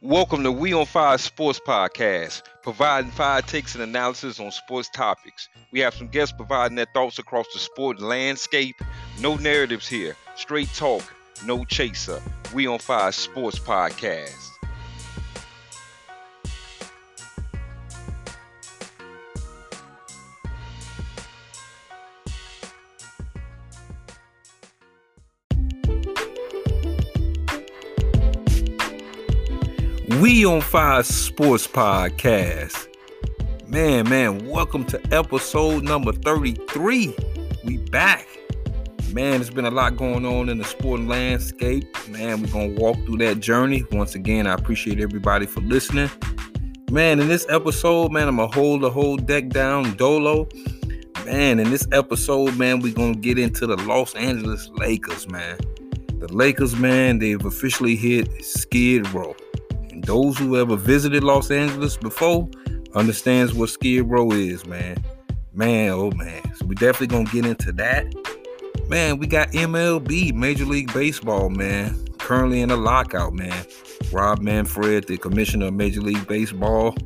Welcome to We on Fire Sports Podcast, providing fire takes and analysis on sports topics. We have some guests providing their thoughts across the sport landscape. No narratives here, straight talk, no chaser. We on Fire Sports Podcast. On Fire Sports Podcast. Man, man, welcome to episode number 33. We back. Man, there's been a lot going on in the sporting landscape. Man, we're gonna walk through that journey. Once again, I appreciate everybody for listening. Man, in this episode, man, I'm gonna hold the whole deck down, Dolo. Man, in this episode, man, we're gonna get into the Los Angeles Lakers, man. The Lakers, man, they've officially hit Skid Row those who ever visited Los Angeles before understands what Skid Row is, man. Man, oh man. So we definitely gonna get into that. Man, we got MLB, Major League Baseball, man. Currently in a lockout, man. Rob Manfred, the commissioner of Major League Baseball,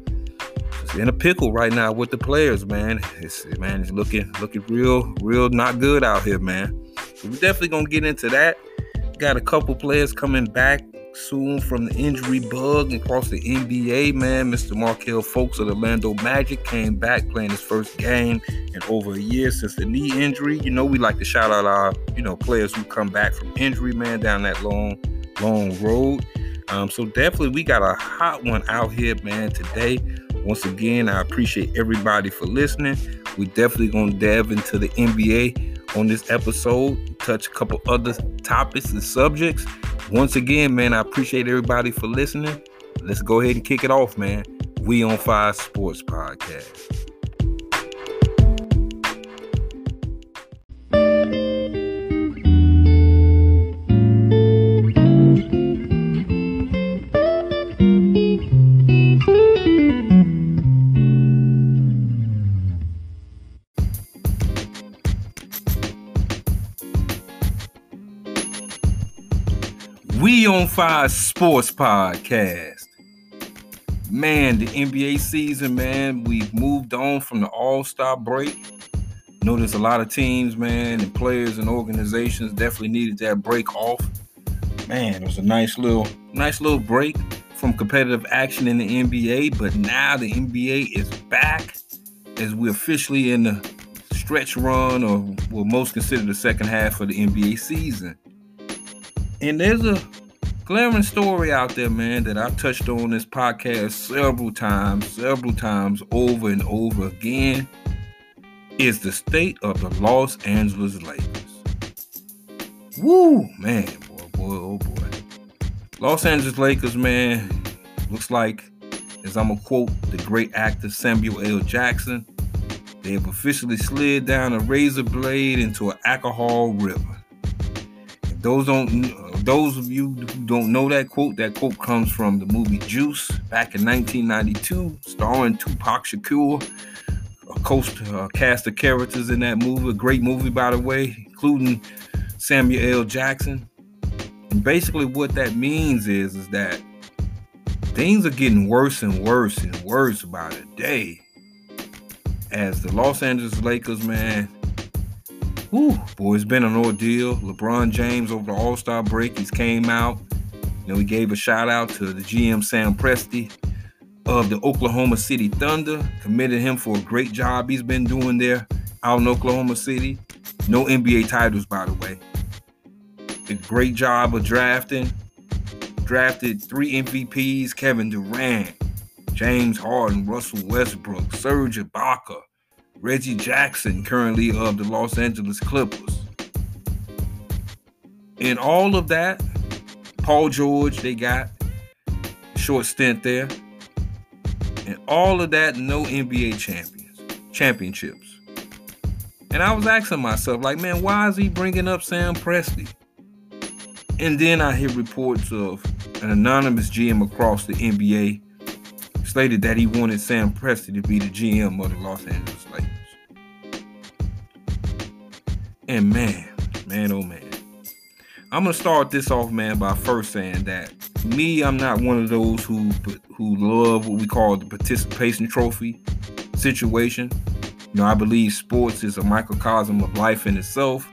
is in a pickle right now with the players, man. It's man, it's looking looking real, real not good out here, man. So we definitely gonna get into that. Got a couple players coming back soon from the injury bug across the NBA, man. Mr. Markelle Fultz of the Orlando Magic came back playing his first game in over a year since the knee injury. You know, we like to shout out our, you know, players who come back from injury, man, down that long, long road. Um, so definitely we got a hot one out here, man, today. Once again, I appreciate everybody for listening. We definitely gonna dive into the NBA on this episode, touch a couple other topics and subjects. Once again, man, I appreciate everybody for listening. Let's go ahead and kick it off, man. We on Fire Sports Podcast. On Fire Sports Podcast. Man, the NBA season, man, we've moved on from the All Star break. there's a lot of teams, man, and players and organizations definitely needed that break off. Man, it was a nice little, nice little break from competitive action in the NBA, but now the NBA is back as we're officially in the stretch run, or what most consider the second half of the NBA season. And there's a glaring story out there, man, that I've touched on this podcast several times, several times over and over again, is the state of the Los Angeles Lakers. Woo, man, boy, boy, oh boy. Los Angeles Lakers, man, looks like, as I'm gonna quote the great actor Samuel L. Jackson, they have officially slid down a razor blade into an alcohol river. Those don't those of you who don't know that quote, that quote comes from the movie Juice back in 1992, starring Tupac Shakur. A uh, cast of characters in that movie, a great movie by the way, including Samuel L. Jackson. And basically, what that means is, is that things are getting worse and worse and worse by the day. As the Los Angeles Lakers, man, Whew, boy, it's been an ordeal. LeBron James over the All Star break, he's came out. You know, he gave a shout out to the GM Sam Presti of the Oklahoma City Thunder. Committed him for a great job he's been doing there out in Oklahoma City. No NBA titles, by the way. A great job of drafting. Drafted three MVPs: Kevin Durant, James Harden, Russell Westbrook, Serge Ibaka. Reggie Jackson, currently of the Los Angeles Clippers. In all of that, Paul George, they got short stint there. And all of that, no NBA champions, championships. And I was asking myself, like, man, why is he bringing up Sam Presti? And then I hear reports of an anonymous GM across the NBA stated that he wanted Sam Presti to be the GM of the Los Angeles And man, man, oh man. I'm gonna start this off, man, by first saying that me, I'm not one of those who who love what we call the participation trophy situation. You know, I believe sports is a microcosm of life in itself.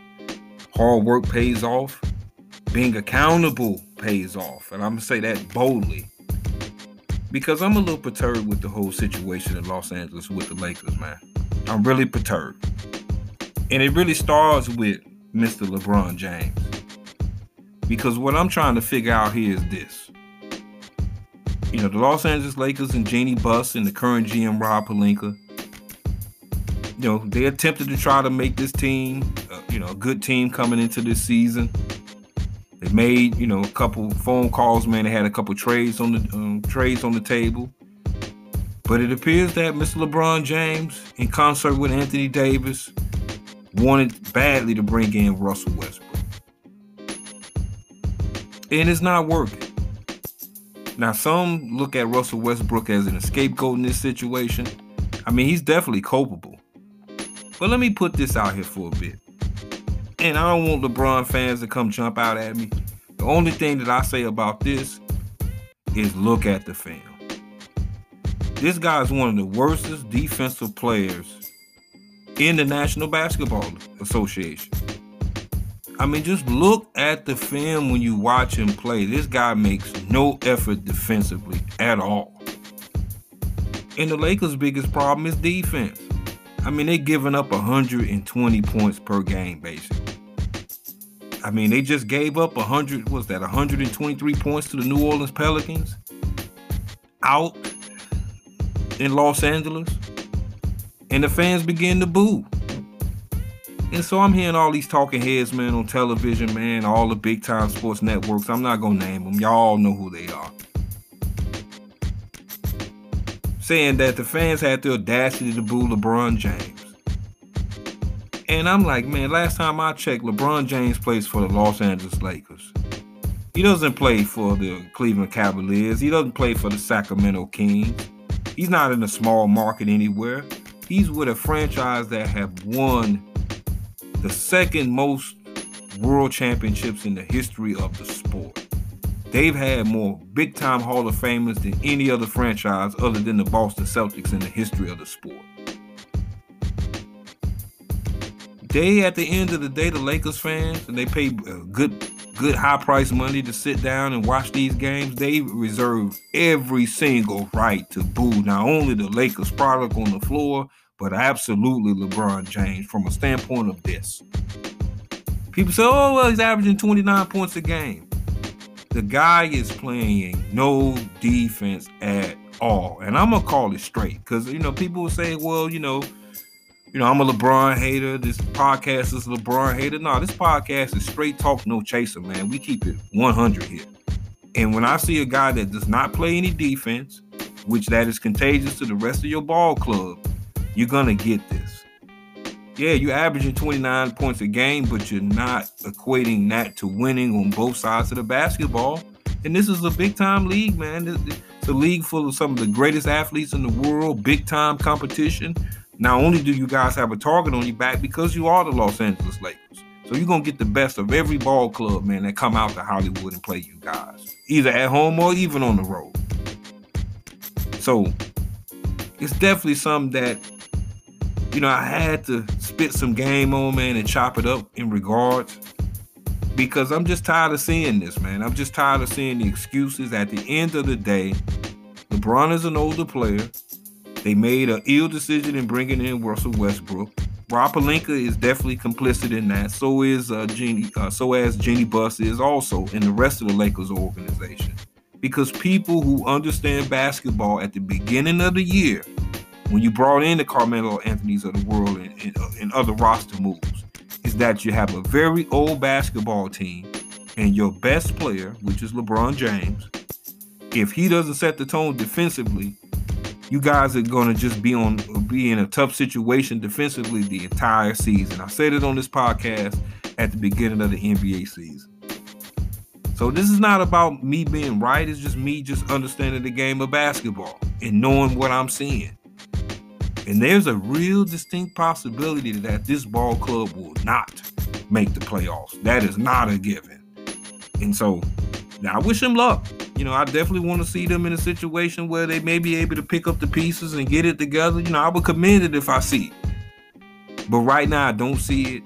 Hard work pays off. Being accountable pays off. And I'm gonna say that boldly. Because I'm a little perturbed with the whole situation in Los Angeles with the Lakers, man. I'm really perturbed. And it really starts with Mr. LeBron James. Because what I'm trying to figure out here is this. You know, the Los Angeles Lakers and Jeanie Buss and the current GM Rob Pelinka, you know, they attempted to try to make this team, uh, you know, a good team coming into this season. They made, you know, a couple phone calls, man. They had a couple trades on the um, trades on the table. But it appears that Mr. LeBron James, in concert with Anthony Davis, wanted badly to bring in Russell Westbrook. And it's not working. Now, some look at Russell Westbrook as an scapegoat in this situation. I mean, he's definitely culpable. But let me put this out here for a bit. And I don't want LeBron fans to come jump out at me. The only thing that I say about this is look at the film. This guy is one of the worstest defensive players in the National Basketball Association. I mean, just look at the film when you watch him play. This guy makes no effort defensively at all. And the Lakers' biggest problem is defense. I mean, they're giving up 120 points per game, basically. I mean, they just gave up 100, was that 123 points to the New Orleans Pelicans out in Los Angeles. And the fans begin to boo. And so I'm hearing all these talking heads, man, on television, man, all the big time sports networks. I'm not to name them. Y'all know who they are. Saying that the fans had the audacity to boo LeBron James. And I'm like, man, last time I checked, LeBron James plays for the Los Angeles Lakers. He doesn't play for the Cleveland Cavaliers. He doesn't play for the Sacramento Kings. He's not in a small market anywhere. He's with a franchise that have won the second most world championships in the history of the sport. They've had more big time Hall of Famers than any other franchise other than the Boston Celtics in the history of the sport. They, at the end of the day, the Lakers fans, and they pay uh, good, good high price money to sit down and watch these games. They reserve every single right to boo not only the Lakers product on the floor, but absolutely LeBron James from a standpoint of this. People say, oh, well, he's averaging 29 points a game. The guy is playing no defense at all. And I'm going to call it straight because, you know, people will say, well, you know, you know, I'm a LeBron hater. This podcast is LeBron hater. No, this podcast is straight talk, no chaser, man. We keep it 100 here. And when I see a guy that does not play any defense, which that is contagious to the rest of your ball club, you're gonna get this. Yeah, you're averaging 29 points a game, but you're not equating that to winning on both sides of the basketball. And this is a big time league, man. It's a league full of some of the greatest athletes in the world, big time competition. Not only do you guys have a target on your back because you are the Los Angeles Lakers. So you're gonna get the best of every ball club, man, that come out to Hollywood and play you guys. Either at home or even on the road. So it's definitely something that you know, I had to spit some game on, man, and chop it up in regards because I'm just tired of seeing this, man. I'm just tired of seeing the excuses. At the end of the day, LeBron is an older player. They made an ill decision in bringing in Russell Westbrook. Rob Pelinka is definitely complicit in that. So is uh, Jeanie. Uh, so as Jeanie Buss is also in the rest of the Lakers organization. Because people who understand basketball at the beginning of the year when you brought in the Carmelo Anthony's of the world and, and, uh, and other roster moves is that you have a very old basketball team and your best player, which is LeBron James, if he doesn't set the tone defensively, you guys are going to just be on be in a tough situation defensively the entire season. I said it on this podcast at the beginning of the NBA season. So this is not about me being right, it's just me just understanding the game of basketball and knowing what I'm seeing. And there's a real distinct possibility that this ball club will not make the playoffs. That is not a given. And so now I wish him luck. You know, I definitely want to see them in a situation where they may be able to pick up the pieces and get it together. You know, I would commend it if I see it. But right now, I don't see it.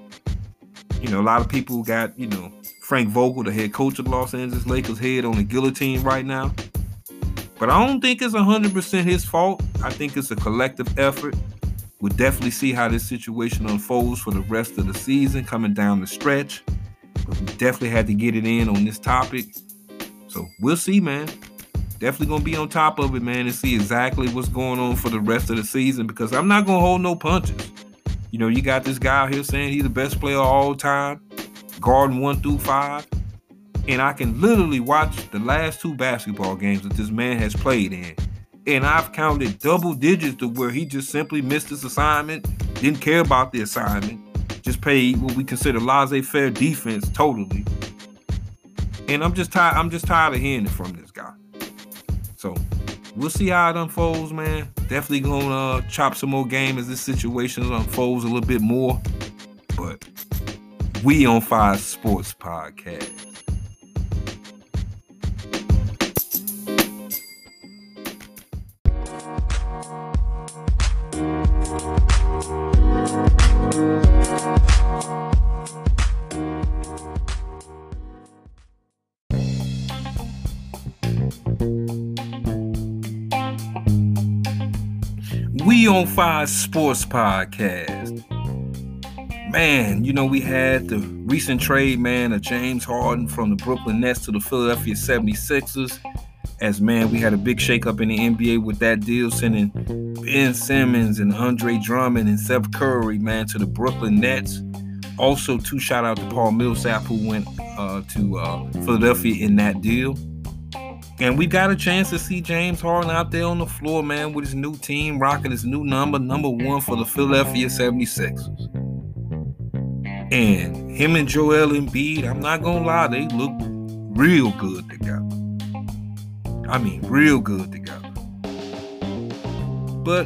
You know, a lot of people got, you know, Frank Vogel, the head coach of Los Angeles Lakers, head on the guillotine right now. But I don't think it's 100% his fault. I think it's a collective effort. We'll definitely see how this situation unfolds for the rest of the season coming down the stretch. But we definitely had to get it in on this topic. So we'll see, man. Definitely gonna be on top of it, man, and see exactly what's going on for the rest of the season because I'm not gonna hold no punches. You know, you got this guy out here saying he's the best player of all time, guarding one through five. And I can literally watch the last two basketball games that this man has played in. And I've counted double digits to where he just simply missed his assignment, didn't care about the assignment, just played what we consider laissez-faire defense totally. And I'm just tired. I'm just tired of hearing it from this guy. So we'll see how it unfolds, man. Definitely gonna uh, chop some more game as this situation unfolds a little bit more. But we on Fire Sports Podcast. We on Fire Sports Podcast. Man, you know, we had the recent trade, man, of James Harden from the Brooklyn Nets to the Philadelphia 76ers. As man, we had a big shakeup in the NBA with that deal, sending Ben Simmons and Andre Drummond and Seth Curry, man, to the Brooklyn Nets. Also, two shout out to Paul Millsap, who went uh, to uh, Philadelphia in that deal. And we got a chance to see James Harden out there on the floor, man, with his new team, rocking his new number, number one for the Philadelphia 76ers. And him and Joel Embiid, I'm not gonna lie, they look real good together. I mean, real good together. But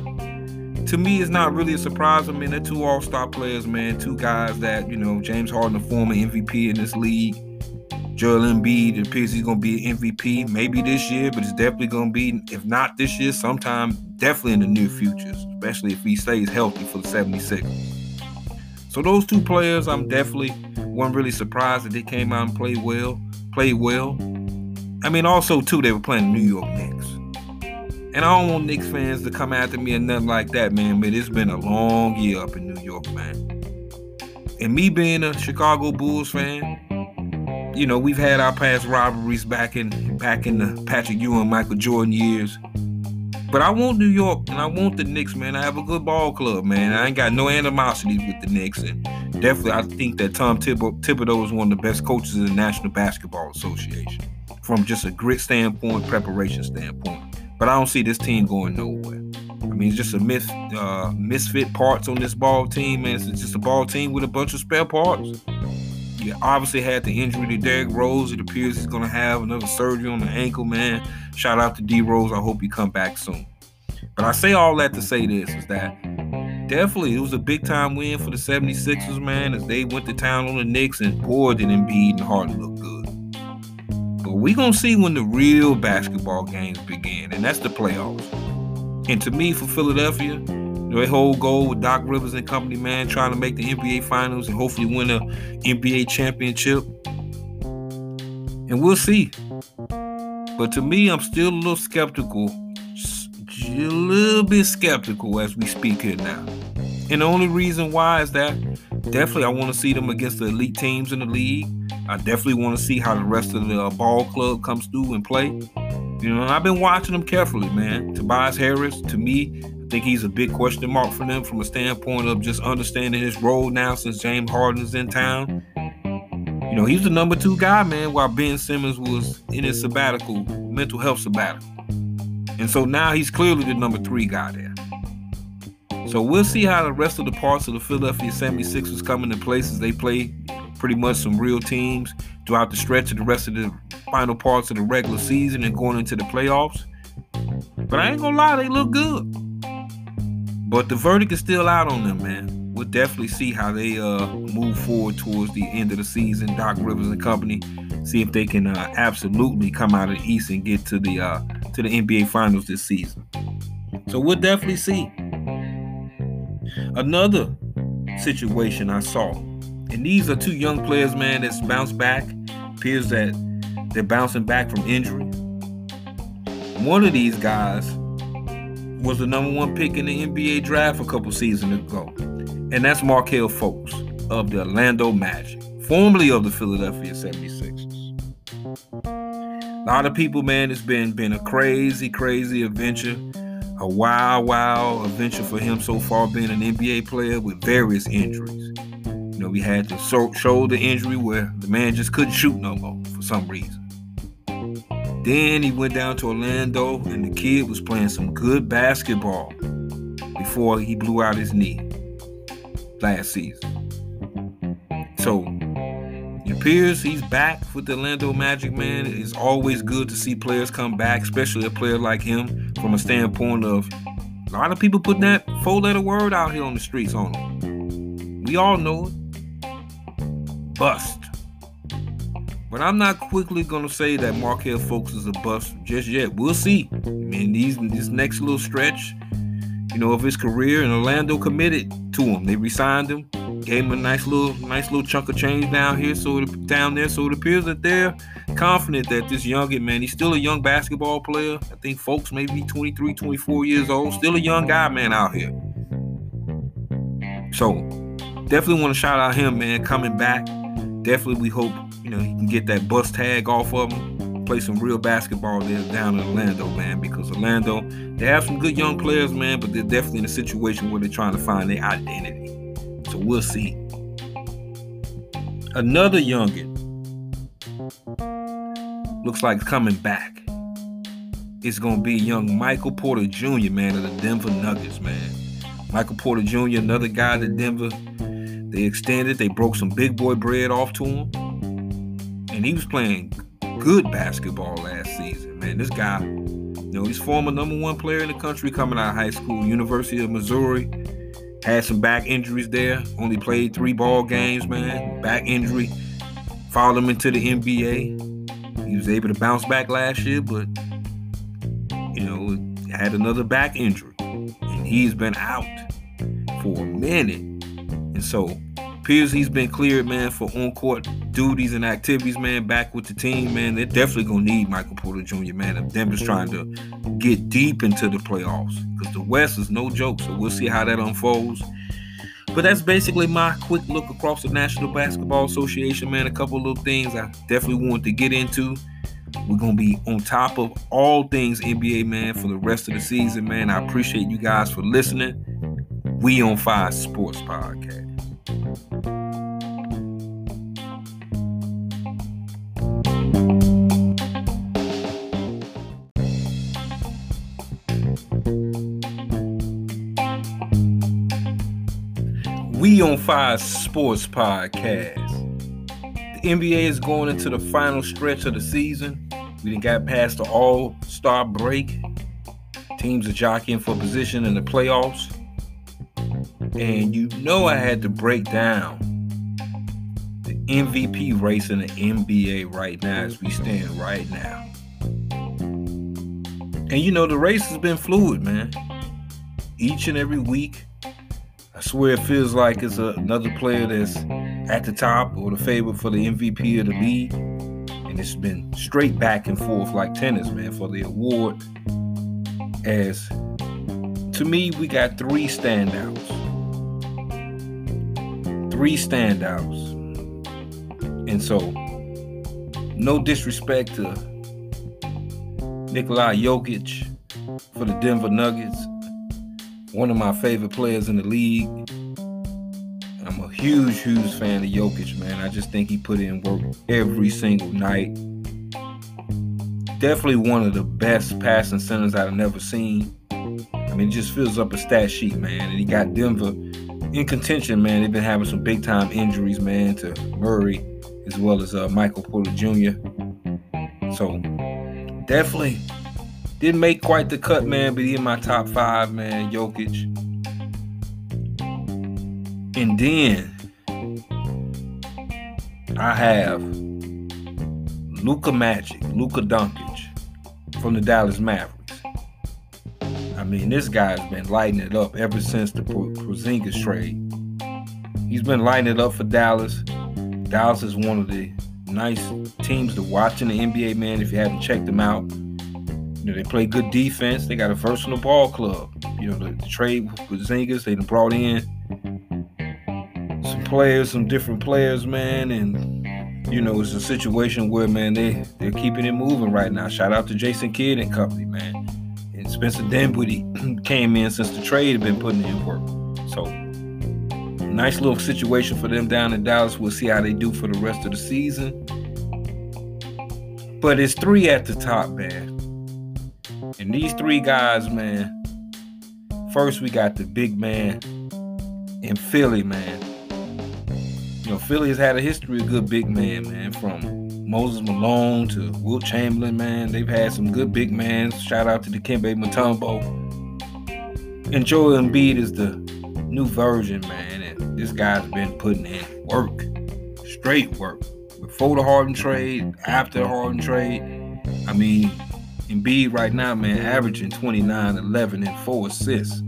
to me, it's not really a surprise. I mean, they're two all-star players, man. Two guys that, you know, James Harden, the former MVP in this league. Joel Embiid, appears he's going to be an MVP maybe this year, but it's definitely going to be, if not this year, sometime definitely in the near future, especially if he stays healthy for the 76ers. So those two players, I'm definitely wasn't really surprised that they came out and played well, played well. I mean, also too, they were playing New York Knicks. And I don't want Knicks fans to come after me or nothing like that, man. But it's been a long year up in New York, man. And me being a Chicago Bulls fan, you know, we've had our past rivalries back in back in the Patrick Ewing, Michael Jordan years. But I want New York and I want the Knicks, man. I have a good ball club, man. I ain't got no animosity with the Knicks. And definitely, I think that Tom Thibodeau is one of the best coaches in the National Basketball Association from just a grit standpoint, preparation standpoint. But I don't see this team going nowhere. I mean, it's just a uh, misfit parts on this ball team, man. It's just a ball team with a bunch of spare parts. You obviously had the injury to Derrick Rose. It appears he's going to have another surgery on the ankle, man. Shout out to D Rose. I hope he come back soon. But I say all that to say this is that definitely it was a big time win for the 76ers, man, as they went to town on the Knicks and boy did Embiid and Harden look good. But we gonna see when the real basketball games begin, and that's the playoffs. And to me, for Philadelphia, their whole goal with Doc Rivers and company, man, trying to make the NBA Finals and hopefully win a NBA championship. And we'll see. But to me, I'm still a little skeptical, a little bit skeptical as we speak here now. And the only reason why is that definitely I want to see them against the elite teams in the league. I definitely want to see how the rest of the uh, ball club comes through and play. You know, I've been watching them carefully, man. Tobias Harris, to me, think he's a big question mark for them from a standpoint of just understanding his role now since James Harden is in town. You know, he's the number two guy, man, while Ben Simmons was in his sabbatical, mental health sabbatical. And so now he's clearly the number three guy there. So we'll see how the rest of the parts of the Philadelphia 76ers come into place as they play pretty much some real teams throughout the stretch of the rest of the final parts of the regular season and going into the playoffs. But I ain't gonna lie, they look good. But the verdict is still out on them, man. We'll definitely see how they uh, move forward towards the end of the season. Doc Rivers and company see if they can uh, absolutely come out of the East and get to the uh, to the NBA Finals this season. So we'll definitely see. Another situation I saw, and these are two young players, man, that's bounced back. Appears that they're bouncing back from injury. One of these guys was the number one pick in the NBA draft a couple seasons ago, and that's Markelle Fultz of the Orlando Magic, formerly of the Philadelphia 76ers. A lot of people, man, it's been been a crazy, crazy adventure, a wild, wild adventure for him so far, being an NBA player with various injuries. You know, we had the shoulder injury where the man just couldn't shoot no more for some reason. Then he went down to Orlando, and the kid was playing some good basketball before he blew out his knee last season. So it appears he's back with the Orlando Magic, man. It's always good to see players come back, especially a player like him, from a standpoint of a lot of people putting that four letter word out here on the streets on him. We all know it. Bust. But I'm not quickly gonna say that Markelle Fultz is a bust just yet. We'll see. I mean, these this next little stretch, you know, of his career, and Orlando committed to him. They resigned him, gave him a nice little nice little chunk of change down here, so it, down there. So it appears that they're confident that this youngin man, he's still a young basketball player. I think Fultz may be 23, 24 years old, still a young guy, man, out here. So definitely want to shout out him, man, coming back. Definitely, we hope you know, he can get that bust tag off of him, play some real basketball there down in Orlando, man, because Orlando, they have some good young players, man, but they're definitely in a situation where they're trying to find their identity. So we'll see. Another youngin looks like coming back. It's gonna be young Michael Porter Jr., man, of the Denver Nuggets, man. Michael Porter Jr., another guy that Denver, they extended, they broke some big boy bread off to him and he was playing good basketball last season. Man, this guy, you know, he's former number one player in the country coming out of high school, University of Missouri. Had some back injuries there. Only played three ball games, man. Back injury followed him into the NBA. He was able to bounce back last year, but you know, had another back injury, and he's been out for a minute. And so appears he's been cleared, man, for on-court duties and activities, man, back with the team, man. They're definitely gonna need Michael Porter Jr., man. If Denver's trying to get deep into the playoffs, because the West is no joke. So we'll see how that unfolds. But that's basically my quick look across the National Basketball Association, man. A couple little things I definitely wanted to get into. We're gonna be on top of all things NBA, man, for the rest of the season, man. I appreciate you guys for listening. We on Fire Sports Podcast. On Fire Sports Podcast. The NBA is going into the final stretch of the season. We didn't got past the All Star break. Teams are jockeying for position in the playoffs. And you know I had to break down the MVP race in the NBA right now as we stand right now. And you know the race has been fluid, man. Each and every week, I swear it feels like it's a, another player that's at the top or the favorite for the MVP of the league. And it's been straight back and forth like tennis, man, for the award. As to me, we got three standouts three standouts. And so, no disrespect to Nikola Jokic for the Denver Nuggets, one of my favorite players in the league. I'm a huge, huge fan of Jokic, man. I just think he put in work every single night. Definitely one of the best passing centers I've never seen. I mean, it just fills up a stat sheet, man. And he got Denver in contention, man. They've been having some big time injuries, man, to Murray as well as uh, Michael Porter Jr. So definitely didn't make quite the cut, man, but he in my top five, man. Jokic. And then I have Luka Magic, Luka Doncic from the Dallas Mavericks. I mean, this guy's been lighting it up ever since the Porzingis trade. He's been lighting it up for Dallas. Dallas is one of the nice teams to watch in the NBA, man. If you haven't checked them out, know, they play good defense. They got a versatile ball club. You know, the, the trade with Zingas, they brought in some players, some different players, man, and you know, it's a situation where man, they they're keeping it moving right now. Shout out to Jason Kidd and company, man. And Spencer Dinwiddie came in since the trade had been putting in work. So nice little situation for them down in Dallas. We'll see how they do for the rest of the season. But it's three at the top, man. And these three guys, man. First, we got the big man in Philly, man. You know, Philly has had a history of good big men, man. From Moses Malone to Wilt Chamberlain, man. They've had some good big men. Shout out to Dikembe Mutombo. And Joel Embiid is the new version, man. And this guy's been putting in work, straight work. Before the Harden trade, after the Harden trade. I mean, Embiid right now, man, averaging 29, 11, and 4 assists.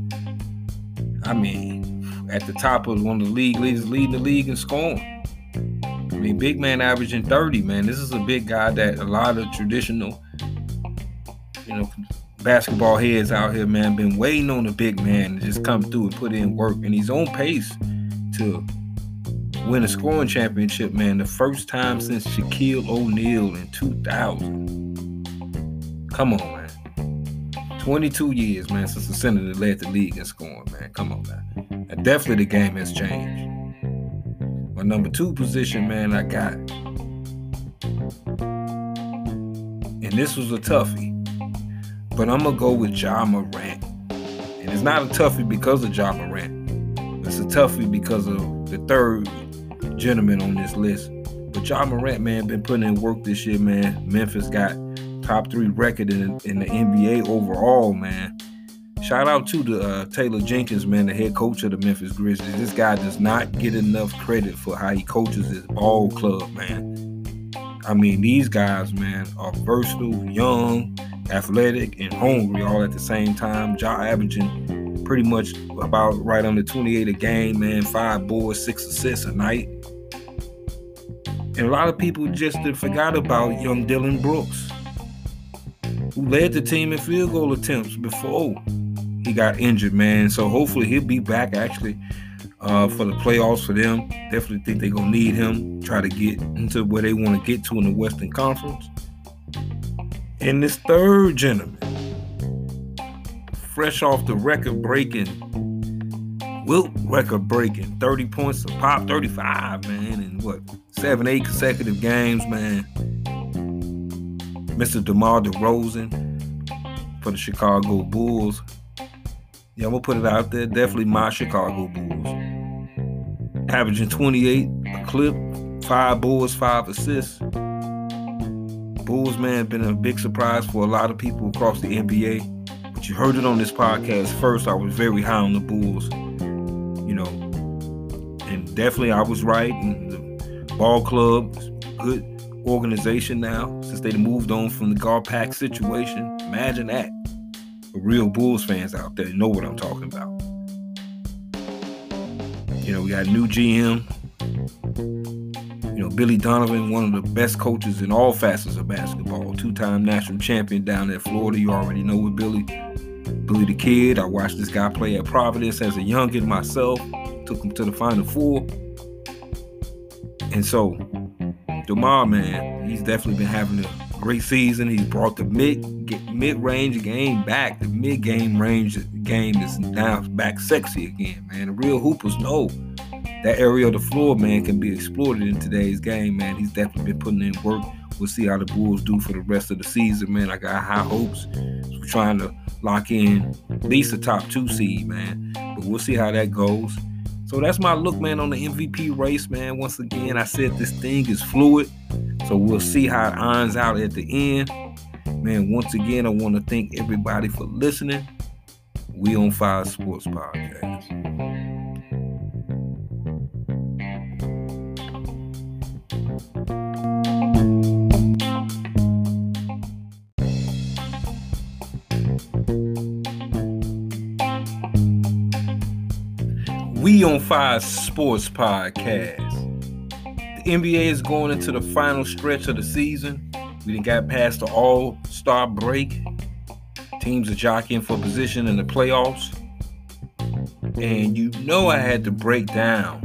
I mean, at the top of one of the league leaders, leading the league in scoring. I mean, big man averaging 30, man. This is a big guy that a lot of traditional, you know, basketball heads out here, man, been waiting on a big man to just come through and put in work. And he's on pace to win a scoring championship, man, the first time since Shaquille O'Neal in 2000. Come on, man. 22 years, man, since the Senator led the league in scoring, man. Come on, man. And definitely the game has changed. My number two position, man, I got. And this was a toughie. But I'm going to go with Ja Morant. And it's not a toughie because of Ja Morant. It's a toughie because of the third gentleman on this list. But Ja Morant, man, been putting in work this year, man. Memphis got top three record in, in the NBA overall, man. Shout out to the uh, Taylor Jenkins, man, the head coach of the Memphis Grizzlies. This guy does not get enough credit for how he coaches his ball club, man. I mean, these guys, man, are versatile, young, athletic, and hungry all at the same time. Ja averaging pretty much about right under 28 a game, man. Five boards, six assists a night. And a lot of people just forgot about young Dillon Brooks, led the team in field goal attempts before he got injured, man. So hopefully he'll be back actually uh, for the playoffs for them. Definitely think they're gonna need him. Try to get into where they want to get to in the Western Conference. And this third gentleman, fresh off the record breaking, Wilt record breaking, 30 points a pop, 35, man, and what, seven, eight consecutive games, man. Mr. DeMar DeRozan for the Chicago Bulls. Yeah, I'm gonna put it out there. Definitely my Chicago Bulls. Averaging 28 a clip, five boards, five assists. Bulls, man, been a big surprise for a lot of people across the NBA. But you heard it on this podcast first. I was very high on the Bulls, you know, and definitely I was right. And the ball club, good organization now since they moved on from the GarPax situation. Imagine that real Bulls fans out there know what I'm talking about. You know, we got new GM. You know, Billy Donovan, one of the best coaches in all facets of basketball, two-time national champion down at Florida. You already know with Billy. Billy the Kid. I watched this guy play at Providence as a youngin myself. Took him to the Final Four. And so, DeMar, man, he's definitely been having a great season. He's brought the mid mid range game back. The mid game range game is now back sexy again, man. The real hoopers know that area of the floor, man, can be exploited in today's game, man. He's definitely been putting in work. We'll see how the Bulls do for the rest of the season, man. I got high hopes. we're trying to lock in at least a top two seed, man. But we'll see how that goes. So that's my look, man, on the MVP race, man. Once again, I said this thing is fluid. So we'll see how it irons out at the end. Man, once again, I want to thank everybody for listening. We on Fire Sports Podcast. On Fire Sports Podcast. The NBA is going into the final stretch of the season. We didn't got past the All Star break. Teams are jockeying for position in the playoffs. And you know I had to break down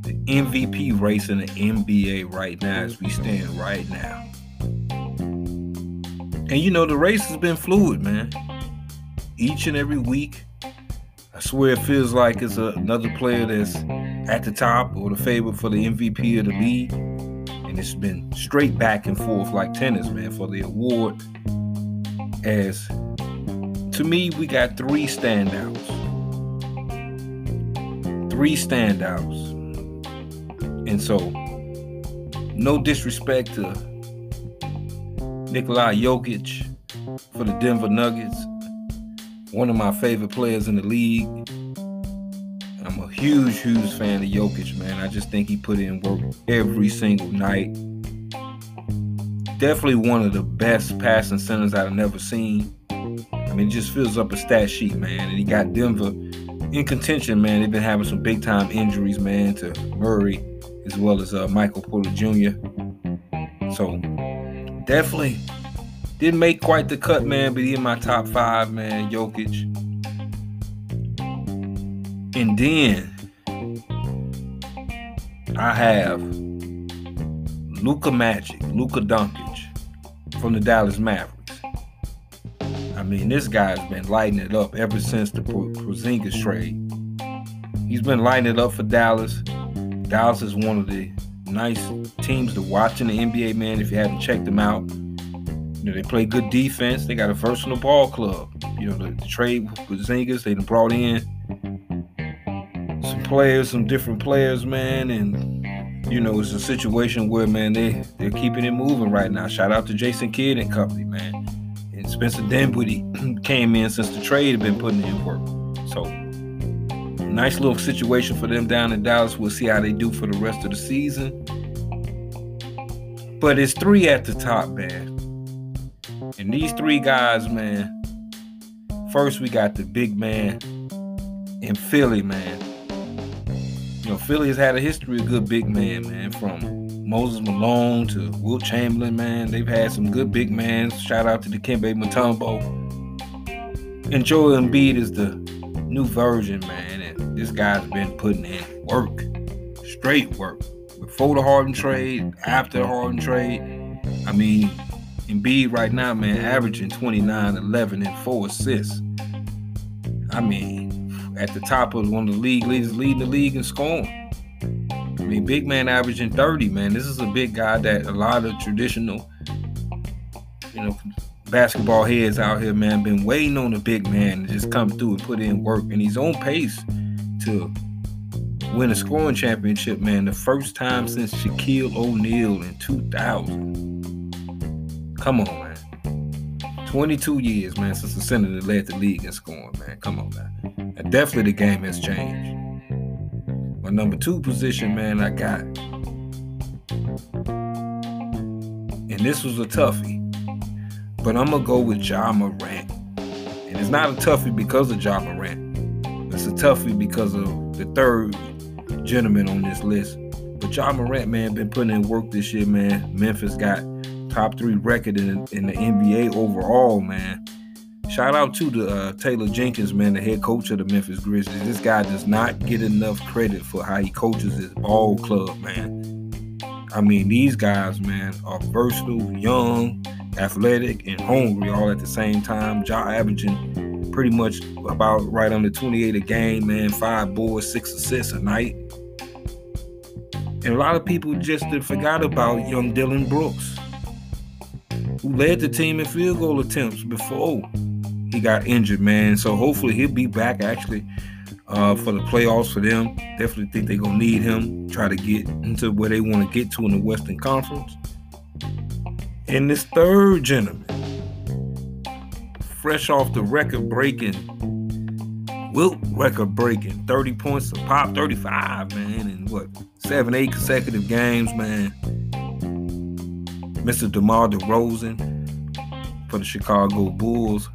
the MVP race in the NBA right now as we stand right now. And you know the race has been fluid, man. Each and every week, I swear it feels like it's a, another player that's at the top or the favorite for the MVP of the league. And it's been straight back and forth like tennis, man, for the award. As to me, we got three standouts. Three standouts. And so, no disrespect to Nikola Jokic for the Denver Nuggets one of my favorite players in the league. I'm a huge, huge fan of Jokic, man. I just think he put in work every single night. Definitely one of the best passing centers I've never seen. I mean, it just fills up a stat sheet, man. And he got Denver in contention, man. They've been having some big time injuries, man, to Murray as well as uh, Michael Porter Jr. So definitely didn't make quite the cut, man, but he in my top five, man. Jokic. And then I have Luka Magic, Luka Doncic from the Dallas Mavericks. I mean, this guy's been lighting it up ever since the Porzingis trade. He's been lighting it up for Dallas. Dallas is one of the nice teams to watch in the NBA, man. If you haven't checked them out, know, they play good defense. They got a versatile ball club. You know, the, the trade with Zingas, they brought in some players, some different players, man, and you know, it's a situation where man, they they're keeping it moving right now. Shout out to Jason Kidd and company, man. And Spencer Dinwiddie came in since the trade had been putting in work. So nice little situation for them down in Dallas. We'll see how they do for the rest of the season. But it's three at the top, man. And these three guys, man. First, we got the big man in Philly, man. You know, Philly has had a history of good big man, man. From Moses Malone to Wilt Chamberlain, man. They've had some good big men. Shout out to the Dikembe Mutombo. And Joel Embiid is the new version, man. And this guy's been putting in work, straight work. Before the Harden trade, after the Harden trade. I mean, Embiid right now, man, averaging 29, 11, and 4 assists. I mean, at the top of one of the league leaders, leading the league in scoring. I mean, big man averaging 30, man. This is a big guy that a lot of traditional, you know, basketball heads out here, man, been waiting on a big man to just come through and put in work. And he's on pace to win a scoring championship, man, the first time since Shaquille O'Neal in 2000. Come on, man. 22 years, man, since the Senator led the league in scoring, man. Come on, man. And definitely the game has changed. My number two position, man, I got. And this was a toughie. But I'm going to go with Ja Morant. And it's not a toughie because of Ja Morant. It's a toughie because of the third gentleman on this list. But Ja Morant, man, been putting in work this year, man. Memphis got top three record in, in the NBA overall, man. Shout out to the uh, Taylor Jenkins, man, the head coach of the Memphis Grizzlies. This guy does not get enough credit for how he coaches his ball club, man. I mean, these guys, man, are versatile, young, athletic, and hungry all at the same time. Ja averaging pretty much about right under 28 a game, man. Five boards, six assists a night. And a lot of people just forgot about young Dillon Brooks led the team in field goal attempts before he got injured, man. So hopefully he'll be back actually uh, for the playoffs for them. Definitely think they're gonna need him, try to get into where they want to get to in the Western Conference. And this third gentleman, fresh off the record breaking, Wilt record breaking, 30 points a pop, 35, man, and what, seven, eight consecutive games, man. Mr. DeMar DeRozan for the Chicago Bulls.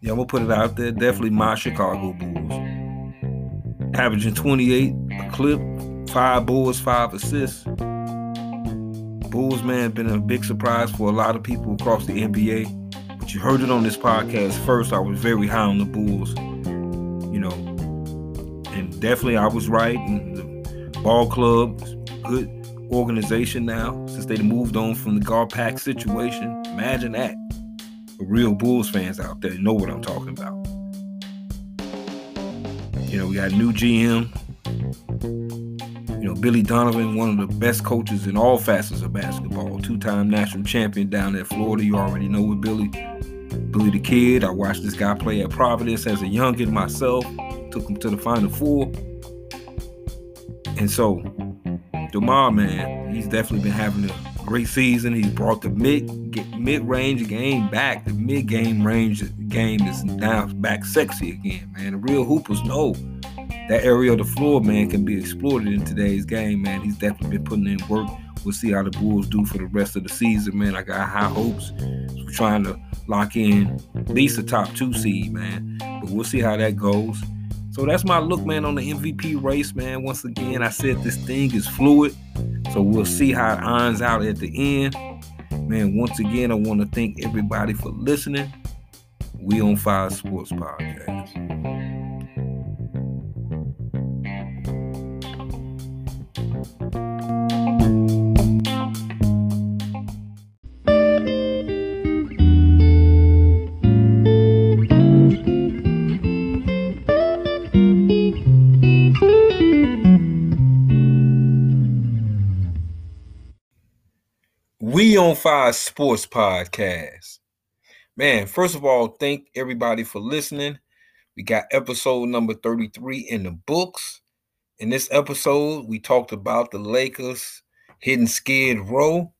Yeah, I'm gonna put it out there. Definitely my Chicago Bulls. averaging 28 a clip, five boards, five assists. Bulls, man, been a big surprise for a lot of people across the NBA. But you heard it on this podcast first. I was very high on the Bulls, you know, and definitely I was right. And the ball club, good organization now since they moved on from the GarPax situation. Imagine that. Real Bulls fans out there know what I'm talking about. You know, we got new GM. You know, Billy Donovan, one of the best coaches in all facets of basketball, two-time national champion down at Florida. You already know with Billy. Billy the Kid. I watched this guy play at Providence as a youngin myself. Took him to the Final Four. And so, DeMar, man, he's definitely been having a great season. He's brought the mid mid range game back. The mid game range game is now back sexy again, man. The real hoopers know that area of the floor, man, can be exploited in today's game, man. He's definitely been putting in work. We'll see how the Bulls do for the rest of the season, man. I got high hopes. we're trying to lock in at least the top two seed, man. But we'll see how that goes. So that's my look, man, on the MVP race, man. Once again, I said this thing is fluid. So we'll see how it irons out at the end. Man, once again, I want to thank everybody for listening. We on Fire Sports Podcast. Fire Sports Podcast. Man, first of all, thank everybody for listening. We got episode number 33 in the books. In this episode, we talked about the Lakers hitting Skid Row.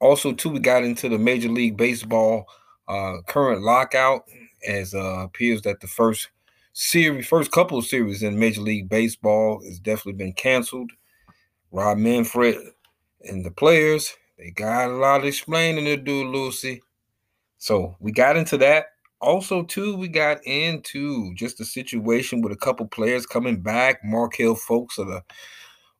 Also, too, we got into the Major League Baseball uh, current lockout, as uh, appears that the first series, first couple of series in Major League Baseball has definitely been canceled. Rob Manfred and the players they got a lot of explaining to do, Lucy. So we got into that. Also, too, we got into just the situation with a couple players coming back. Markelle Fultz of the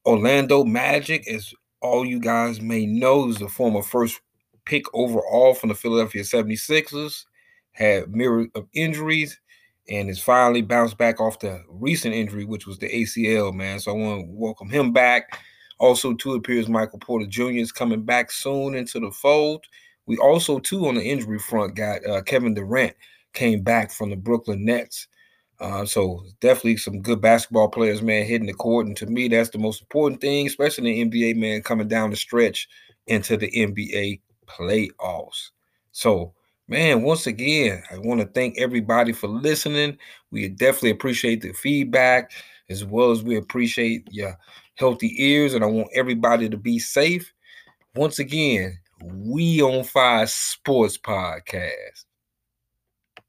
Orlando Magic, as all you guys may know, is the former first pick overall from the Philadelphia 76ers. Had myriad of injuries and is finally bounced back off the recent injury, which was the ACL, man. So I want to welcome him back. Also, too, appears Michael Porter Jr. is coming back soon into the fold. We also, too, on the injury front, got uh, Kevin Durant came back from the Brooklyn Nets. Uh, so definitely some good basketball players, man, hitting the court. And to me, that's the most important thing, especially in the NBA, man, coming down the stretch into the NBA playoffs. So, man, once again, I want to thank everybody for listening. We definitely appreciate the feedback as well as we appreciate your healthy ears, and I want everybody to be safe. Once again, we on Fire Sports Podcast.